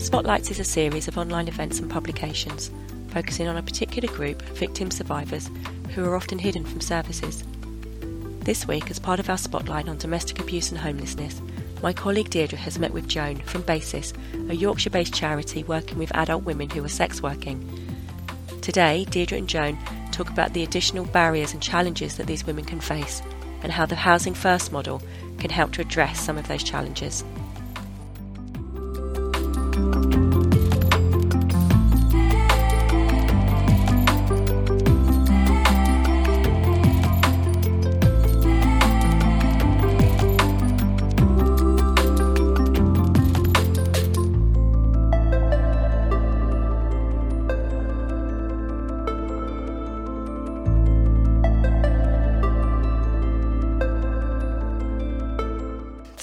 Spotlights is a series of online events and publications focusing on a particular group of victim survivors who are often hidden from services. This week, as part of our spotlight on domestic abuse and homelessness, my colleague Deirdre has met with Joan from BASIS, a Yorkshire based charity working with adult women who are sex working. Today, Deirdre and Joan talk about the additional barriers and challenges that these women can face and how the Housing First model can help to address some of those challenges.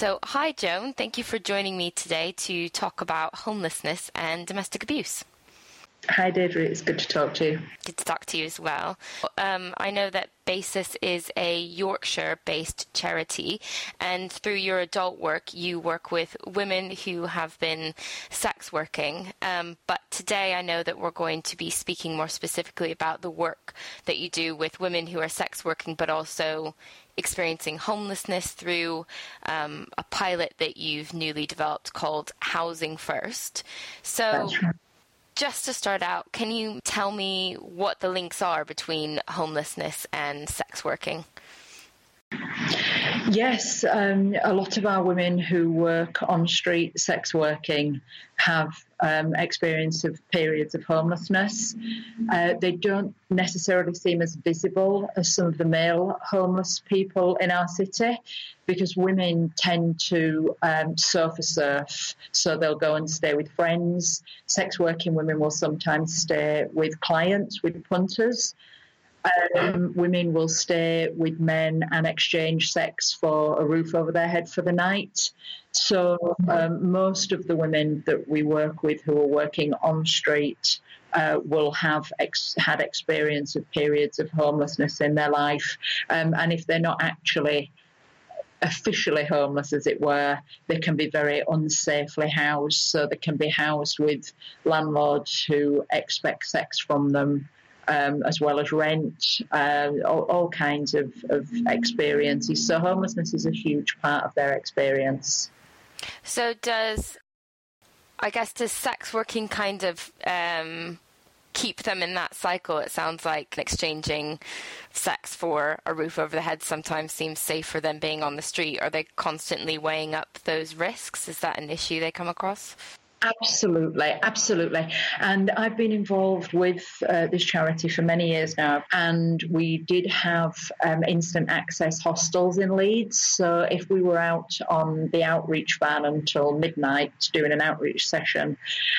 So, hi, Joan. Thank you for joining me today to talk about homelessness and domestic abuse. Hi, Deirdre. It's good to talk to you. Good to talk to you as well. Um, I know that BASIS is a Yorkshire based charity, and through your adult work, you work with women who have been sex working. Um, but today, I know that we're going to be speaking more specifically about the work that you do with women who are sex working, but also experiencing homelessness through um, a pilot that you've newly developed called Housing First. So, right. just to start out, can you tell me what the links are between homelessness and sex working? Yes, um, a lot of our women who work on street sex working have um, experience of periods of homelessness. Uh, they don't necessarily seem as visible as some of the male homeless people in our city because women tend to um, surf, so they'll go and stay with friends. Sex working women will sometimes stay with clients, with punters. Um, women will stay with men and exchange sex for a roof over their head for the night. So, um, most of the women that we work with who are working on street uh, will have ex- had experience of periods of homelessness in their life. Um, and if they're not actually officially homeless, as it were, they can be very unsafely housed. So, they can be housed with landlords who expect sex from them um, as well as rent, uh, all, all, kinds of, of, experiences. So homelessness is a huge part of their experience. So does, I guess, does sex working kind of um, keep them in that cycle? It sounds like exchanging sex for a roof over the head sometimes seems safer than being on the street. Are they constantly weighing up those risks? Is that an issue they come across? Absolutely, absolutely. And I've been involved with uh, this charity for many years now, and we did have um, instant access hostels in Leeds. So if we were out on the outreach van until midnight doing an outreach session,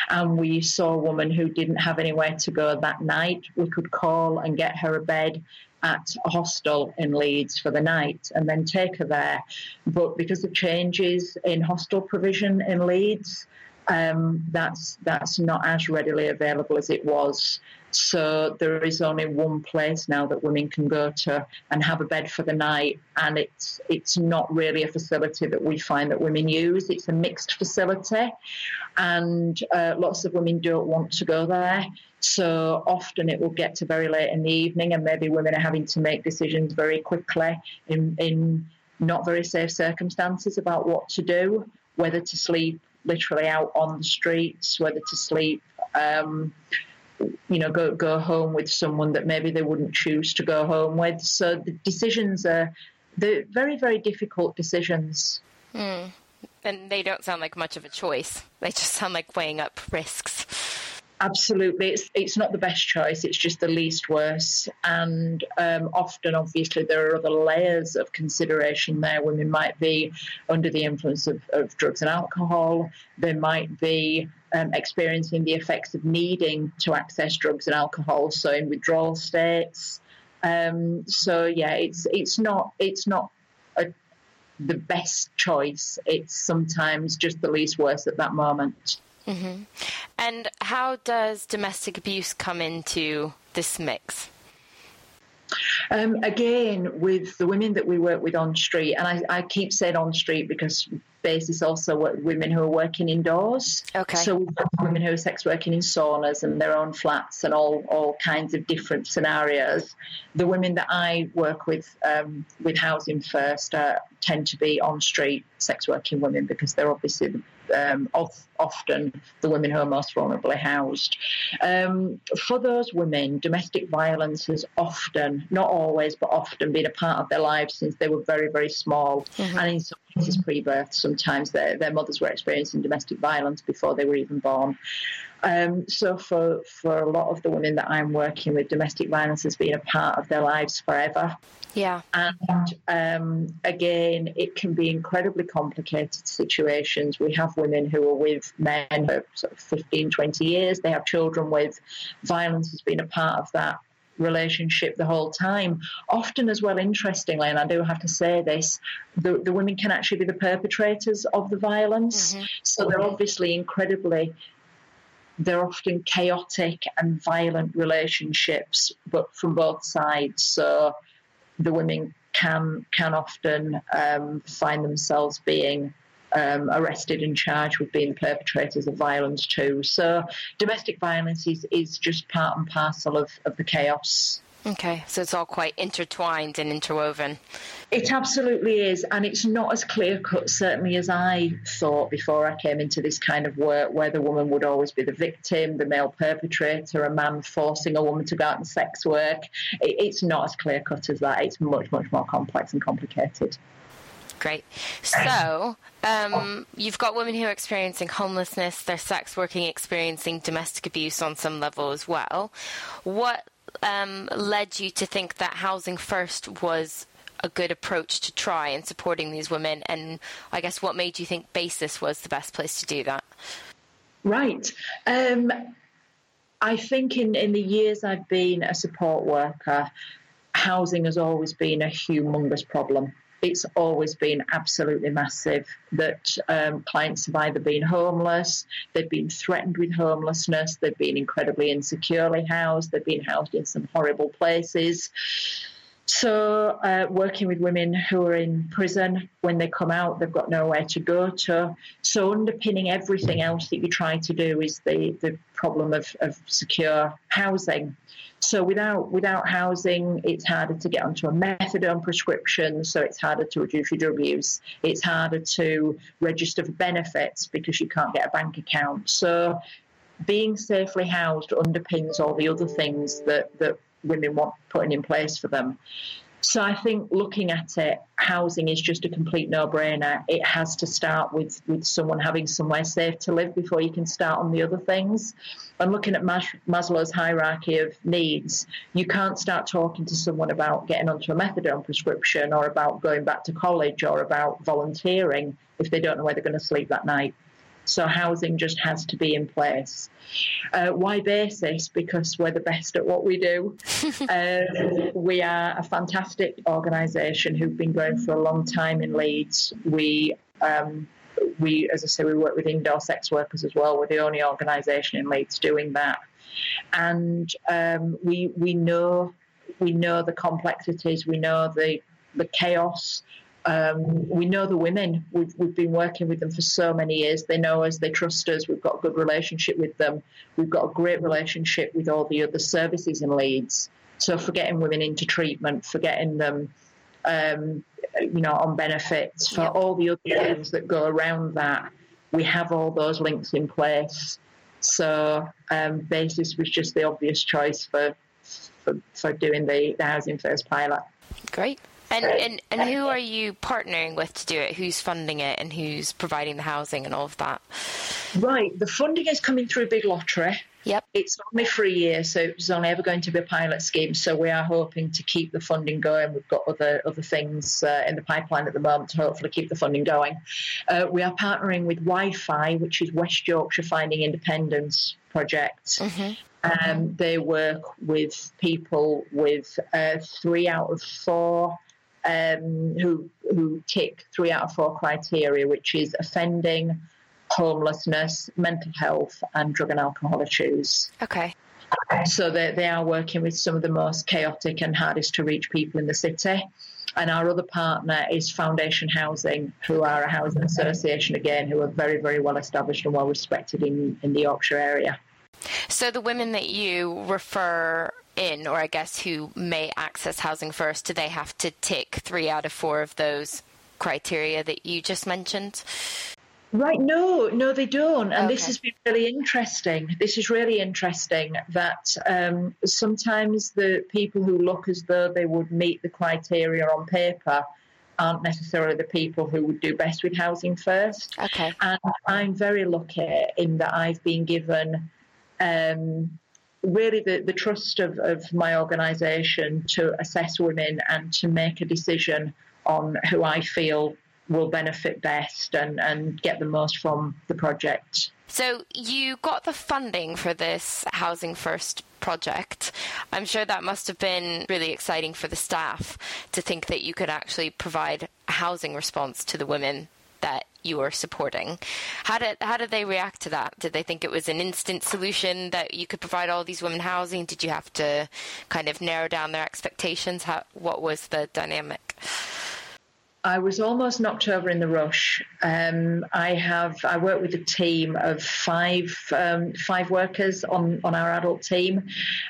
and we saw a woman who didn't have anywhere to go that night, we could call and get her a bed at a hostel in Leeds for the night and then take her there. But because of changes in hostel provision in Leeds, um, that's that's not as readily available as it was. So there is only one place now that women can go to and have a bed for the night, and it's it's not really a facility that we find that women use. It's a mixed facility, and uh, lots of women don't want to go there. So often it will get to very late in the evening, and maybe women are having to make decisions very quickly in in not very safe circumstances about what to do, whether to sleep literally out on the streets, whether to sleep, um, you know, go go home with someone that maybe they wouldn't choose to go home with. So the decisions are the very very difficult decisions. Mm. And they don't sound like much of a choice. They just sound like weighing up risks. Absolutely, it's it's not the best choice. It's just the least worse, and um, often, obviously, there are other layers of consideration there. Women might be under the influence of, of drugs and alcohol. They might be um, experiencing the effects of needing to access drugs and alcohol, so in withdrawal states. Um, so yeah, it's it's not it's not a, the best choice. It's sometimes just the least worse at that moment. Mm-hmm. And how does domestic abuse come into this mix? Um, again, with the women that we work with on street, and I, I keep saying on street because Basis also women who are working indoors. Okay. So we've got women who are sex working in saunas and their own flats and all, all kinds of different scenarios. The women that I work with um, with Housing First uh, tend to be on street sex working women because they're obviously the um, often the women who are most vulnerably housed. Um, for those women, domestic violence has often, not always, but often been a part of their lives since they were very, very small. Mm-hmm. And in some cases, pre birth, sometimes their, their mothers were experiencing domestic violence before they were even born. Um, so for for a lot of the women that I'm working with, domestic violence has been a part of their lives forever. Yeah. And um, again, it can be incredibly complicated situations. We have women who are with men for sort of 15, 20 years. They have children with violence has been a part of that relationship the whole time. Often, as well, interestingly, and I do have to say this, the, the women can actually be the perpetrators of the violence. Mm-hmm. So they're obviously incredibly they're often chaotic and violent relationships, but from both sides. So the women can can often um, find themselves being um, arrested and charged with being perpetrators of violence too. So domestic violence is, is just part and parcel of, of the chaos Okay, so it's all quite intertwined and interwoven. It absolutely is, and it's not as clear cut, certainly, as I thought before I came into this kind of work, where the woman would always be the victim, the male perpetrator, a man forcing a woman to go out and sex work. It, it's not as clear cut as that. It's much, much more complex and complicated. Great. So, um, you've got women who are experiencing homelessness, they're sex working, experiencing domestic abuse on some level as well. What um, led you to think that Housing First was a good approach to try in supporting these women? And I guess what made you think Basis was the best place to do that? Right. Um, I think in, in the years I've been a support worker, housing has always been a humongous problem it's always been absolutely massive that um, clients have either been homeless, they've been threatened with homelessness, they've been incredibly insecurely housed, they've been housed in some horrible places. So, uh, working with women who are in prison, when they come out, they've got nowhere to go to. So, underpinning everything else that you try to do is the, the problem of, of secure housing. So without without housing, it's harder to get onto a methadone prescription. So it's harder to reduce your drug use. It's harder to register for benefits because you can't get a bank account. So being safely housed underpins all the other things that that women want putting in place for them. So I think looking at it, housing is just a complete no-brainer. It has to start with with someone having somewhere safe to live before you can start on the other things. And looking at Maslow's hierarchy of needs, you can't start talking to someone about getting onto a methadone prescription or about going back to college or about volunteering if they don't know where they're going to sleep that night. So housing just has to be in place. Uh, why Basis? Because we're the best at what we do. uh, we are a fantastic organisation who've been going for a long time in Leeds. We um, we, as I say, we work with indoor sex workers as well. We're the only organisation in Leeds doing that, and um, we we know we know the complexities. We know the the chaos um, we know the women. We've, we've been working with them for so many years. They know us, they trust us. We've got a good relationship with them. We've got a great relationship with all the other services in Leeds. So for getting women into treatment, for getting them, um, you know, on benefits, for all the other things that go around that, we have all those links in place. So um, Basis was just the obvious choice for for, for doing the, the Housing First pilot. Great. And, and and who are you partnering with to do it? Who's funding it and who's providing the housing and all of that? Right, the funding is coming through a big lottery. Yep. It's only for a year, so it's only ever going to be a pilot scheme. So we are hoping to keep the funding going. We've got other other things uh, in the pipeline at the moment to hopefully keep the funding going. Uh, we are partnering with WY-FI, which is West Yorkshire Finding Independence Project. Mm-hmm. Um, they work with people with uh, three out of four um, who who tick three out of four criteria, which is offending, homelessness, mental health, and drug and alcohol issues. Okay. So they, they are working with some of the most chaotic and hardest to reach people in the city. And our other partner is Foundation Housing, who are a housing association again, who are very, very well established and well respected in, in the Yorkshire area. So the women that you refer in, or I guess who may access housing first, do they have to tick three out of four of those criteria that you just mentioned? Right, no, no, they don't. And okay. this has been really interesting. This is really interesting that um, sometimes the people who look as though they would meet the criteria on paper aren't necessarily the people who would do best with housing first. Okay. And I'm very lucky in that I've been given um, really the, the trust of, of my organisation to assess women and to make a decision on who I feel will benefit best and, and get the most from the project. So you got the funding for this Housing First project. I'm sure that must have been really exciting for the staff to think that you could actually provide a housing response to the women that you were supporting. How did how did they react to that? Did they think it was an instant solution that you could provide all these women housing? Did you have to kind of narrow down their expectations? How, what was the dynamic? I was almost knocked over in the rush. Um, I have I work with a team of five um, five workers on on our adult team,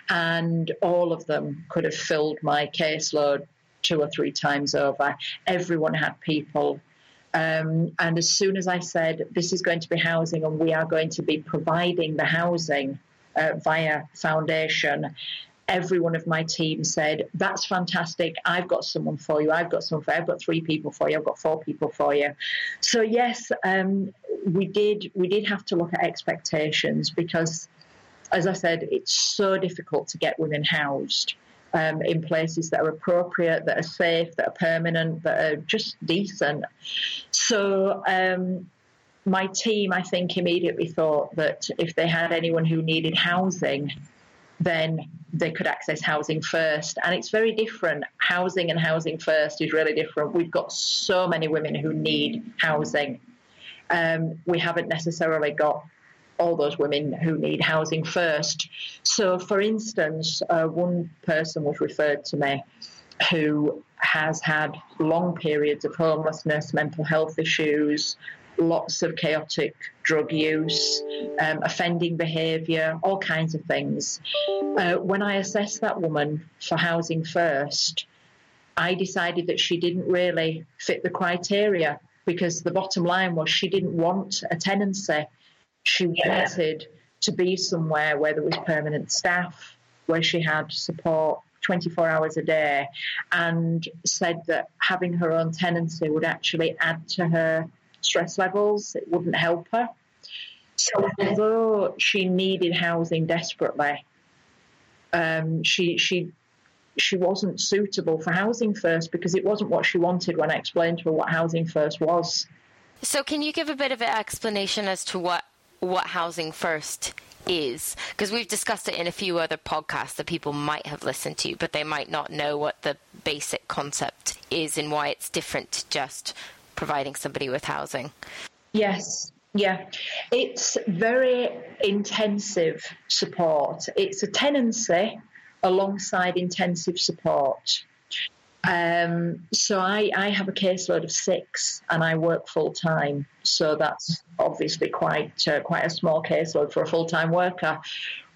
and all of them could have filled my caseload two or three times over. Everyone had people um, and as soon as I said, this is going to be housing and we are going to be providing the housing uh, via Foundation, every one of my team said, That's fantastic. I've got someone for you. I've got someone for you. I've got three people for you. I've got four people for you. So yes, um, we did we did have to look at expectations because as I said, it's so difficult to get women housed um, in places that are appropriate, that are safe, that are permanent, that are just decent. So, um, my team, I think, immediately thought that if they had anyone who needed housing, then they could access housing first. And it's very different. Housing and housing first is really different. We've got so many women who need housing. Um, we haven't necessarily got all those women who need housing first. So, for instance, uh, one person was referred to me who has had long periods of homelessness, mental health issues, lots of chaotic drug use, um, offending behaviour, all kinds of things. Uh, when I assessed that woman for housing first, I decided that she didn't really fit the criteria because the bottom line was she didn't want a tenancy. She wanted to be somewhere where there was permanent staff, where she had support 24 hours a day, and said that having her own tenancy would actually add to her stress levels, it wouldn't help her. So, although she needed housing desperately, um, she she she wasn't suitable for housing first because it wasn't what she wanted when I explained to her what housing first was. So, can you give a bit of an explanation as to what what Housing First is because we've discussed it in a few other podcasts that people might have listened to, but they might not know what the basic concept is and why it's different to just providing somebody with housing. Yes, yeah, it's very intensive support. It's a tenancy alongside intensive support. Um, so I, I have a caseload of six, and I work full time. So that's obviously quite uh, quite a small caseload for a full time worker.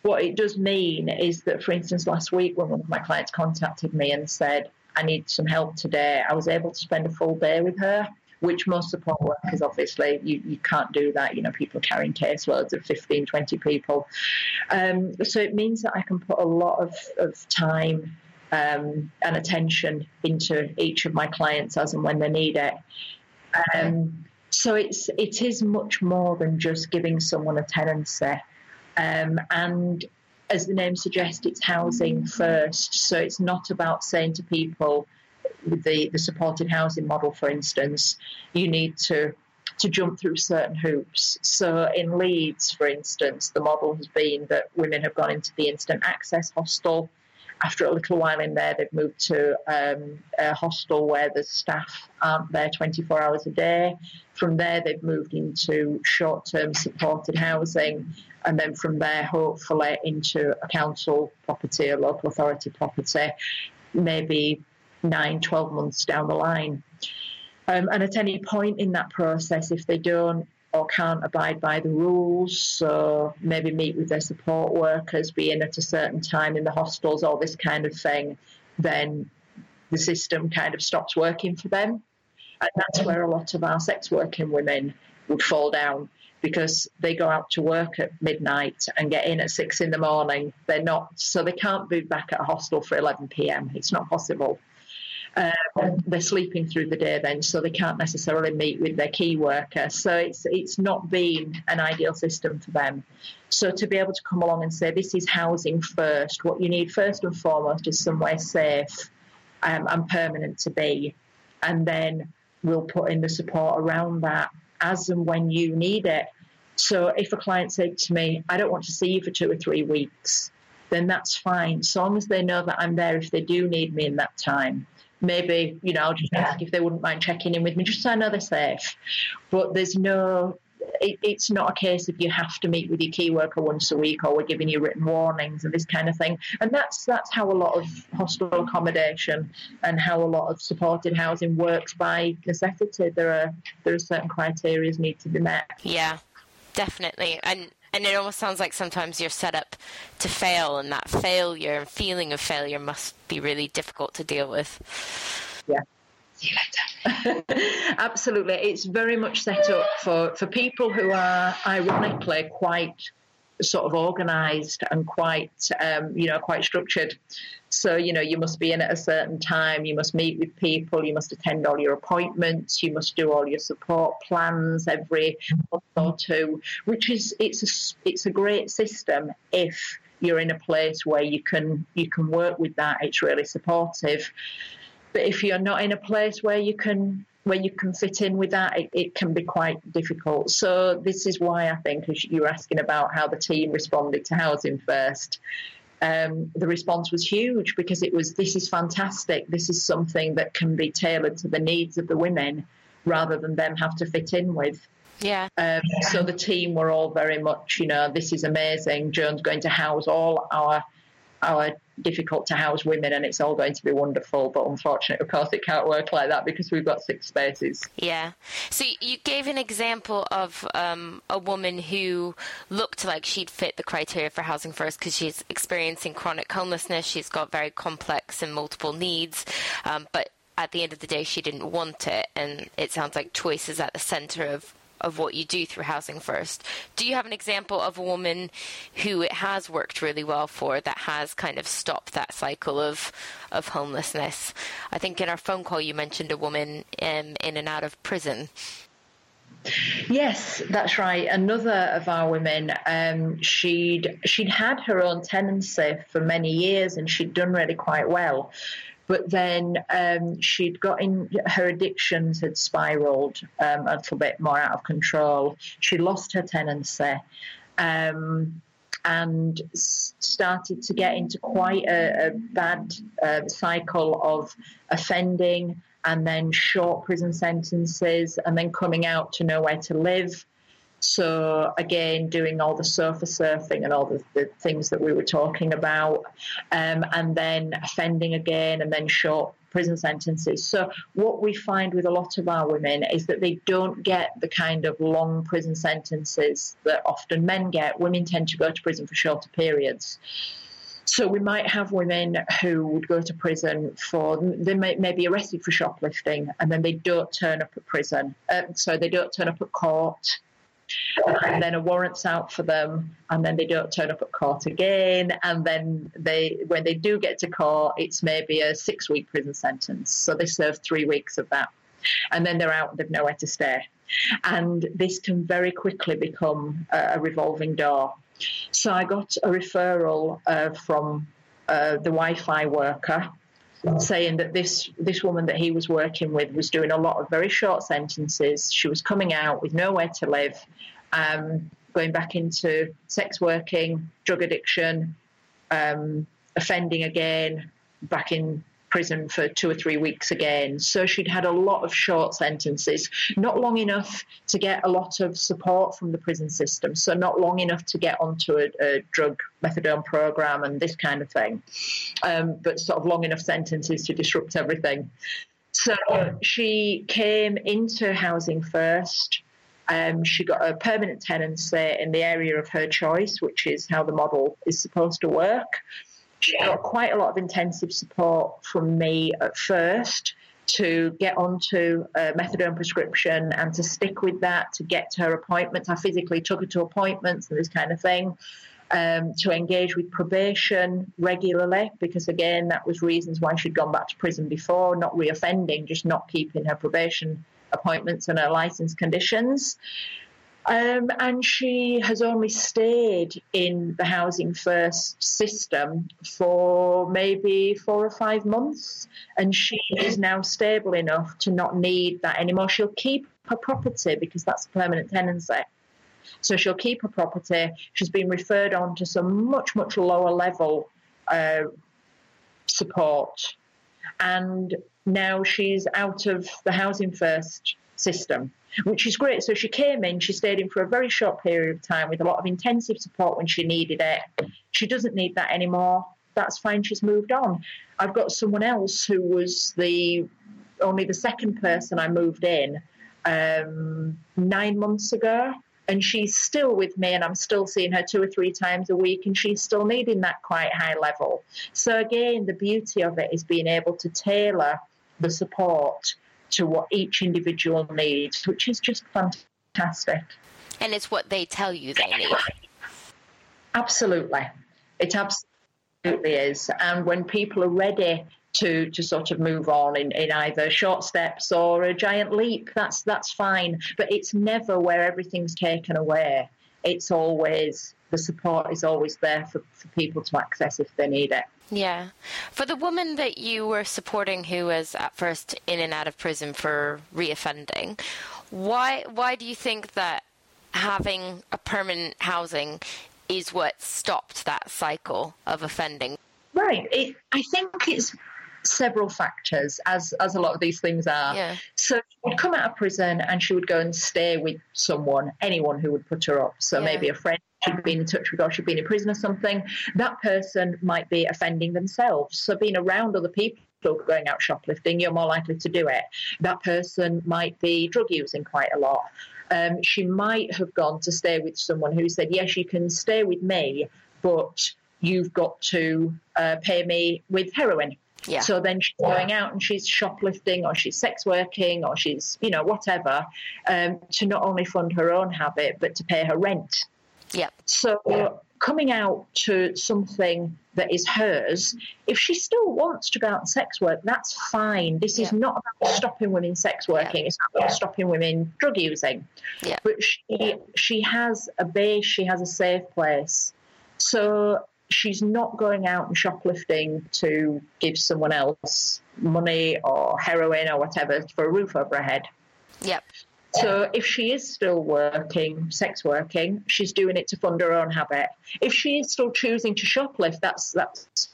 What it does mean is that, for instance, last week when one of my clients contacted me and said, "I need some help today," I was able to spend a full day with her which most support workers obviously you, you can't do that you know people carrying caseloads of 15 20 people um, so it means that i can put a lot of, of time um, and attention into each of my clients as and when they need it. Um, so it's it is much more than just giving someone a tenancy, um, and as the name suggests, it's housing first. So it's not about saying to people with the the supported housing model, for instance, you need to to jump through certain hoops. So in Leeds, for instance, the model has been that women have gone into the instant access hostel after a little while in there, they've moved to um, a hostel where the staff aren't there 24 hours a day. From there, they've moved into short term supported housing. And then from there, hopefully, into a council property, a local authority property, maybe nine, 12 months down the line. Um, and at any point in that process, if they don't or can't abide by the rules, so maybe meet with their support workers, be in at a certain time in the hostels, all this kind of thing, then the system kind of stops working for them. And that's where a lot of our sex working women would fall down because they go out to work at midnight and get in at six in the morning. They're not, so they can't be back at a hostel for 11 pm. It's not possible. Um, they're sleeping through the day then, so they can't necessarily meet with their key worker. So it's it's not been an ideal system for them. So to be able to come along and say this is housing first, what you need first and foremost is somewhere safe um, and permanent to be, and then we'll put in the support around that as and when you need it. So if a client said to me, I don't want to see you for two or three weeks, then that's fine. So long as they know that I'm there if they do need me in that time maybe, you know, I'll just ask if they wouldn't mind checking in with me just so I know they're safe. But there's no, it, it's not a case of you have to meet with your key worker once a week or we're giving you written warnings and this kind of thing. And that's that's how a lot of hospital accommodation and how a lot of supported housing works by necessity. There are there are certain criteria need to be met. Yeah, definitely. And and it almost sounds like sometimes you're set up to fail, and that failure and feeling of failure must be really difficult to deal with. Yeah. See you later. Absolutely. It's very much set up for, for people who are ironically quite sort of organised and quite, um, you know, quite structured. So, you know, you must be in at a certain time, you must meet with people, you must attend all your appointments, you must do all your support plans every month or two, which is it's a, it's a great system if you're in a place where you can you can work with that. It's really supportive. But if you're not in a place where you can where you can fit in with that, it, it, can be quite difficult. So this is why I think, as you were asking about how the team responded to housing first, um, the response was huge because it was this is fantastic. This is something that can be tailored to the needs of the women rather than them have to fit in with. Yeah. Um, so the team were all very much, you know, this is amazing. Joan's going to house all our our difficult to house women and it's all going to be wonderful. But unfortunately, of course, it can't work like that because we've got six spaces. Yeah. So you gave an example of um, a woman who looked like she'd fit the criteria for Housing First because she's experiencing chronic homelessness. She's got very complex and multiple needs, um, but at the end of the day, she didn't want it. And it sounds like choice is at the center of of what you do through Housing First. Do you have an example of a woman who it has worked really well for that has kind of stopped that cycle of of homelessness? I think in our phone call you mentioned a woman um, in and out of prison. Yes, that's right. Another of our women, um, she'd she'd had her own tenancy for many years, and she'd done really quite well. But then um, she'd got in, her addictions had spiraled um, a little bit more out of control. She lost her tenancy. Um, and started to get into quite a, a bad uh, cycle of offending and then short prison sentences and then coming out to nowhere to live so again, doing all the sofa surfing and all the, the things that we were talking about, um, and then offending again, and then short prison sentences. So what we find with a lot of our women is that they don't get the kind of long prison sentences that often men get. Women tend to go to prison for shorter periods. So we might have women who would go to prison for they may, may be arrested for shoplifting and then they don't turn up at prison. Um, so they don't turn up at court and then a warrant's out for them, and then they don't turn up at court again, and then they, when they do get to court, it's maybe a six-week prison sentence. So they serve three weeks of that, and then they're out. And they've nowhere to stay, and this can very quickly become a, a revolving door. So I got a referral uh, from uh, the WY-FI worker saying that this this woman that he was working with was doing a lot of very short sentences. She was coming out with nowhere to live, um, going back into sex working, drug addiction, um, offending again, back in prison for two or three weeks again. So she'd had a lot of short sentences, not long enough to get a lot of support from the prison system, so not long enough to get onto a, a drug methadone program and this kind of thing, um, but sort of long enough sentences to disrupt everything. So she came into housing first. Um, she got a permanent tenancy in the area of her choice, which is how the model is supposed to work. She got quite a lot of intensive support from me at first to get onto a methadone prescription and to stick with that to get to her appointments. I physically took her to appointments and this kind of thing. Um, to engage with probation regularly, because again, that was reasons why she'd gone back to prison before, not reoffending, just not keeping her probation appointments and her license conditions. Um, and she has only stayed in the Housing First system for maybe four or five months. And she is now stable enough to not need that anymore. She'll keep her property because that's a permanent tenancy. So she'll keep her property. She's been referred on to some much, much lower level uh, support. And now she's out of the Housing First system which is great. So she came in, she stayed in for a very short period of time with a lot of intensive support when she needed it. She doesn't need that anymore. That's fine. She's moved on. I've got someone else who was the only the second person I moved in um, nine months ago. And she's still with me, and I'm still seeing her two or three times a week, and she's still needing that quite high level. So, again, the beauty of it is being able to tailor the support to what each individual needs, which is just fantastic. And it's what they tell you they need. Absolutely. It absolutely is. And when people are ready to, to sort of move on in, in either short steps or a giant leap, that's that's fine. But it's never where everything's taken away. It's always the support is always there for, for people to access if they need it. Yeah. For the woman that you were supporting who was at first in and out of prison for reoffending, why why do you think that having a permanent housing is what stopped that cycle of offending? Right. It, I think it's several factors, as as a lot of these things are. Yeah. So she would come out of prison and she would go and stay with someone, anyone who would put her up. So Yeah. maybe a friend she'd been in touch with or she'd been in prison or something. That person might be offending themselves. So being around other people going out shoplifting, you're more likely to do it. That person might be drug using quite a lot. Um, she might have gone to stay with someone who said, Yes, you can stay with me, but you've got to uh, pay me with heroin. Yeah. So then she's going out and she's shoplifting or she's sex working or she's, you know, whatever, um, to not only fund her own habit, but to pay her rent. Yep. So coming out to something that is hers, if she still wants to go out and sex work, that's fine. This is not about stopping women sex working. It's not about stopping women drug using. Yeah. But she she has a base. She has a safe place. So she's not going out and shoplifting to give someone else money or heroin or whatever for a roof over her head. Yep. So if she is still working, sex working, she's doing it to fund her own habit. If she is still choosing to shoplift, that's that's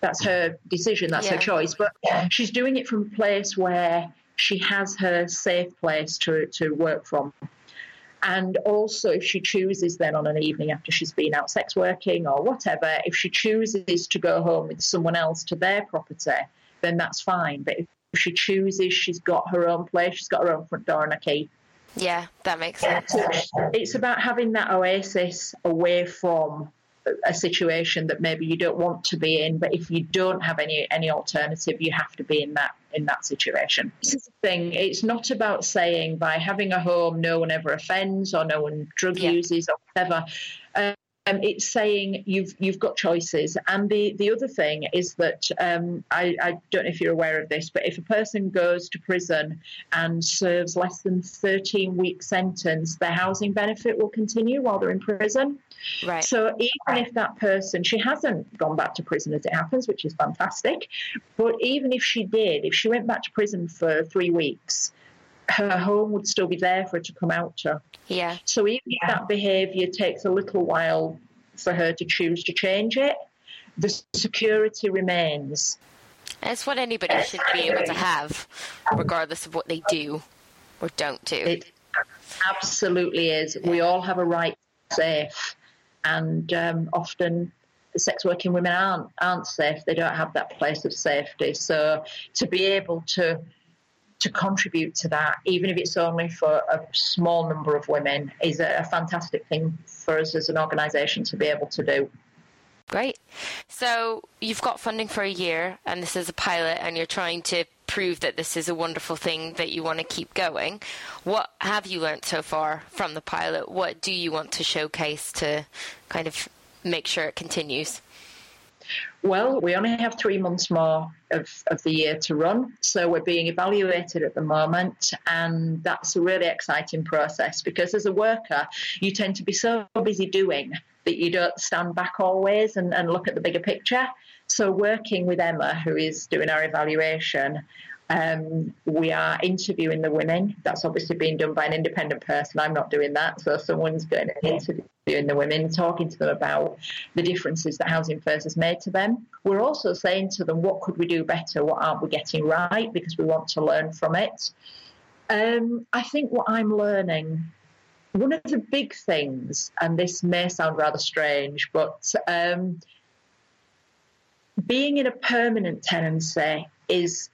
that's her decision, that's her choice. But she's doing it from a place where she has her safe place to to work from. And also, if she chooses then on an evening after she's been out sex working or whatever, if she chooses to go home with someone else to their property, then that's fine. But if she chooses, she's got her own place, she's got her own front door and a key. Yeah, that makes sense. It's about having that oasis away from a situation that maybe you don't want to be in, but if you don't have any any alternative, you have to be in that in that situation. This is the thing. It's not about saying by having a home, no one ever offends or no one drug Yeah. uses or whatever. Um, it's saying you've you've got choices, and the the other thing is that um, I, I don't know if you're aware of this, but if a person goes to prison and serves less than 13 week sentence, their housing benefit will continue while they're in prison. Right. So even if that person, she hasn't gone back to prison as it happens, which is fantastic, but even if she did, if she went back to prison for three weeks, her home would still be there for her to come out to. Yeah. So even if that behaviour takes a little while for her to choose to change it, the security remains. It's what anybody should be able to have, regardless of what they do or don't do. It absolutely is. We all have a right to safe, and um, often sex working women aren't aren't safe. They don't have that place of safety. So to be able to to contribute to that, even if it's only for a small number of women, is a, fantastic thing for us as an organisation to be able to do. Great. So you've got funding for a year, and this is a pilot, and you're trying to prove that this is a wonderful thing that you want to keep going. What have you learned so far from the pilot? What do you want to showcase to kind of make sure it continues? Well, we only have three months more of, of the year to run. So we're being evaluated at the moment. And that's a really exciting process because as a worker, you tend to be so busy doing that you don't stand back always and, and look at the bigger picture. So working with Emma, who is doing our evaluation, um, we are interviewing the women. That's obviously being done by an independent person. I'm not doing that. So someone's going to interviewing the women, talking to them about the differences that Housing First has made to them. We're also saying to them, what could we do better? What aren't we getting right? Because we want to learn from it. Um, I think what I'm learning, one of the big things, and this may sound rather strange, but um, being in a permanent tenancy is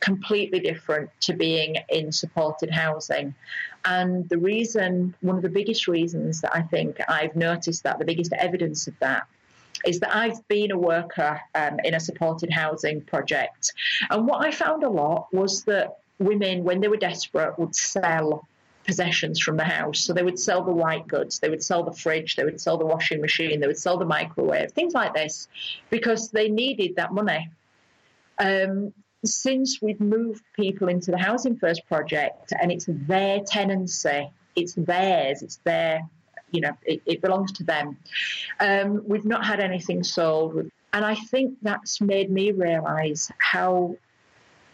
completely different to being in supported housing. And the reason, one of the biggest reasons that I think I've noticed that, the biggest evidence of that, is that I've been a worker um, in a supported housing project. And what I found a lot was that women, when they were desperate, would sell possessions from the house. So they would sell the white goods, they would sell the fridge, they would sell the washing machine, they would sell the microwave, things like this, because they needed that money. Um, since we've moved people into the Housing First project and it's their tenancy, it's theirs, it's their, you know, it, it belongs to them. Um, we've not had anything sold. And I think that's made me realise how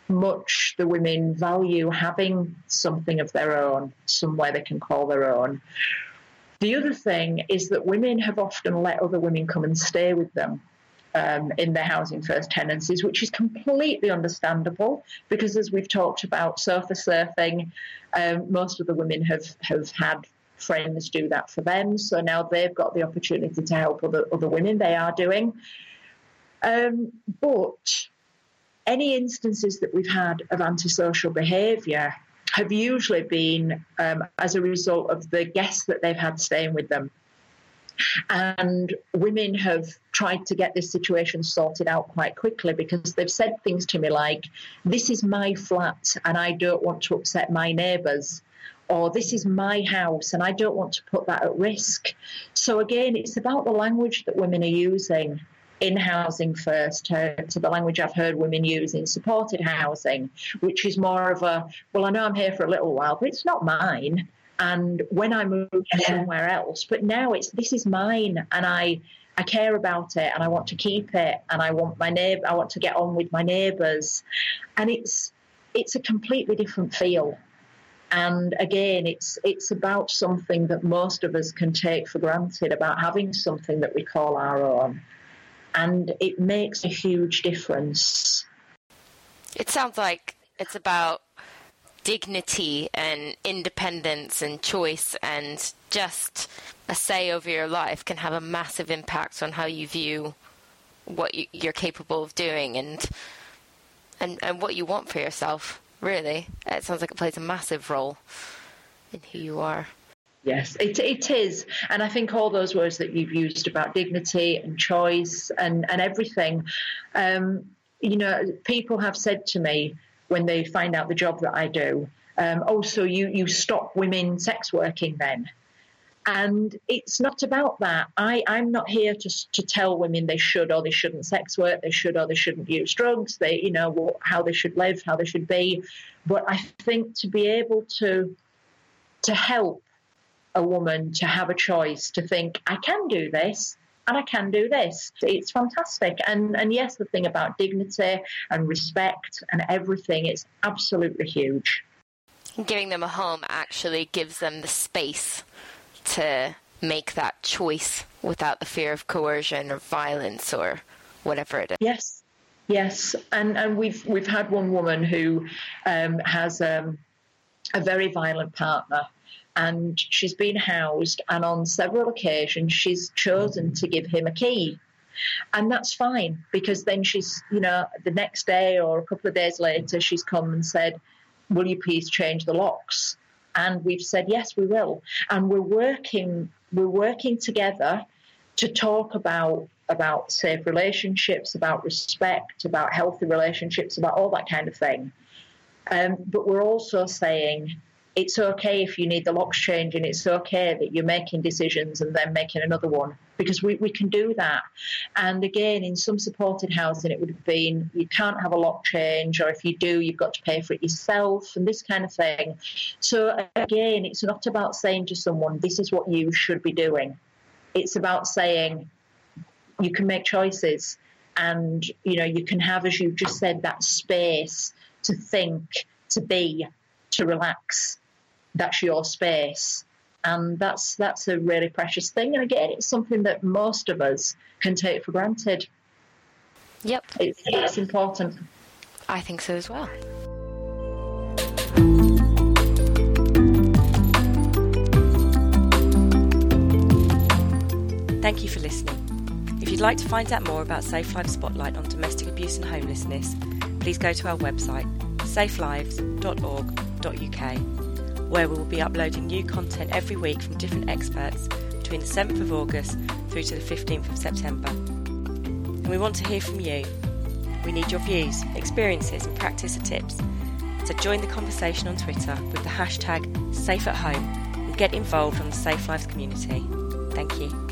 much the women value having something of their own, somewhere they can call their own. The other thing is that women have often let other women come and stay with them um, in their housing first tenancies, which is completely understandable because, as we've talked about sofa surfing, um, most of the women have, have had friends do that for them. So now they've got the opportunity to help other, other women. They are doing. Um, but any instances that we've had of antisocial behaviour have usually been um, as a result of the guests that they've had staying with them. And women have tried to get this situation sorted out quite quickly because they've said things to me like, This is my flat and I don't want to upset my neighbours. Or this is my house and I don't want to put that at risk. So, again, it's about the language that women are using in housing first uh, to, to, the language I've heard women use in supported housing, which is more of a, well, I know I'm here for a little while, but it's not mine and when I moved somewhere else. But now it's this is mine, and I I care about it, and I want to keep it, and I want my neighbor. I want to get on with my neighbours, and it's it's a completely different feel. And again, it's it's about something that most of us can take for granted about having something that we call our own, and it makes a huge difference. It sounds like it's about dignity and independence and choice and just a say over your life can have a massive impact on how you view what you, are capable of doing and and and what you want for yourself. Really, it sounds like it plays a massive role in who you are. Yes, it, it is. And I think all those words that you've used about dignity and choice and, and everything, um, you know, people have said to me, when they find out the job that I do. Um, also, you you stop women sex working then. And it's not about that. I, I'm not here to, to tell women they should or they shouldn't sex work, they should or they shouldn't use drugs, they, you know, how they should live, how they should be. But I think to be able to to help a woman to have a choice, to think, I can do this, and I can do this. It's fantastic. And and yes, the thing about dignity and respect and everything, it's absolutely huge. Giving them a home actually gives them the space to make that choice without the fear of coercion or violence or whatever it is. Yes, yes, and and we've we've had one woman who um, has um, a very violent partner. And she's been housed, and on several occasions, she's chosen to give him a key and that's fine because then she's, you know, the next day or a couple of days later, she's come and said, Will you please change the locks? And we've said, Yes, we will. And we're working, we're working together to talk about about safe relationships, about respect, about healthy relationships, about all that kind of thing. Um, but we're also saying it's okay if you need the locks changing. It's okay that you're making decisions and then making another one because we, we can do that. And again, in some supported housing, it would have been you can't have a lock change, or if you do, you've got to pay for it yourself and this kind of thing. So again, it's not about saying to someone, this is what you should be doing. It's about saying you can make choices and you know you can have as you've just said that space to think to be to relax that's your space. And that's that's a really precious thing. And again, it's something that most of us can take for granted. Yep. It's, it's important. I think so as well. Thank you for listening. If you'd like to find out more about Safe Lives Spotlight on domestic abuse and homelessness, please go to our website safelives.org.uk where we will be uploading new content every week from different experts between the 7th of August through to the 15th of September. And we want to hear from you. We need your views, experiences, and practice tips. So join the conversation on Twitter with the hashtag SafeAtHome and get involved on the Safe Lives community. Thank you.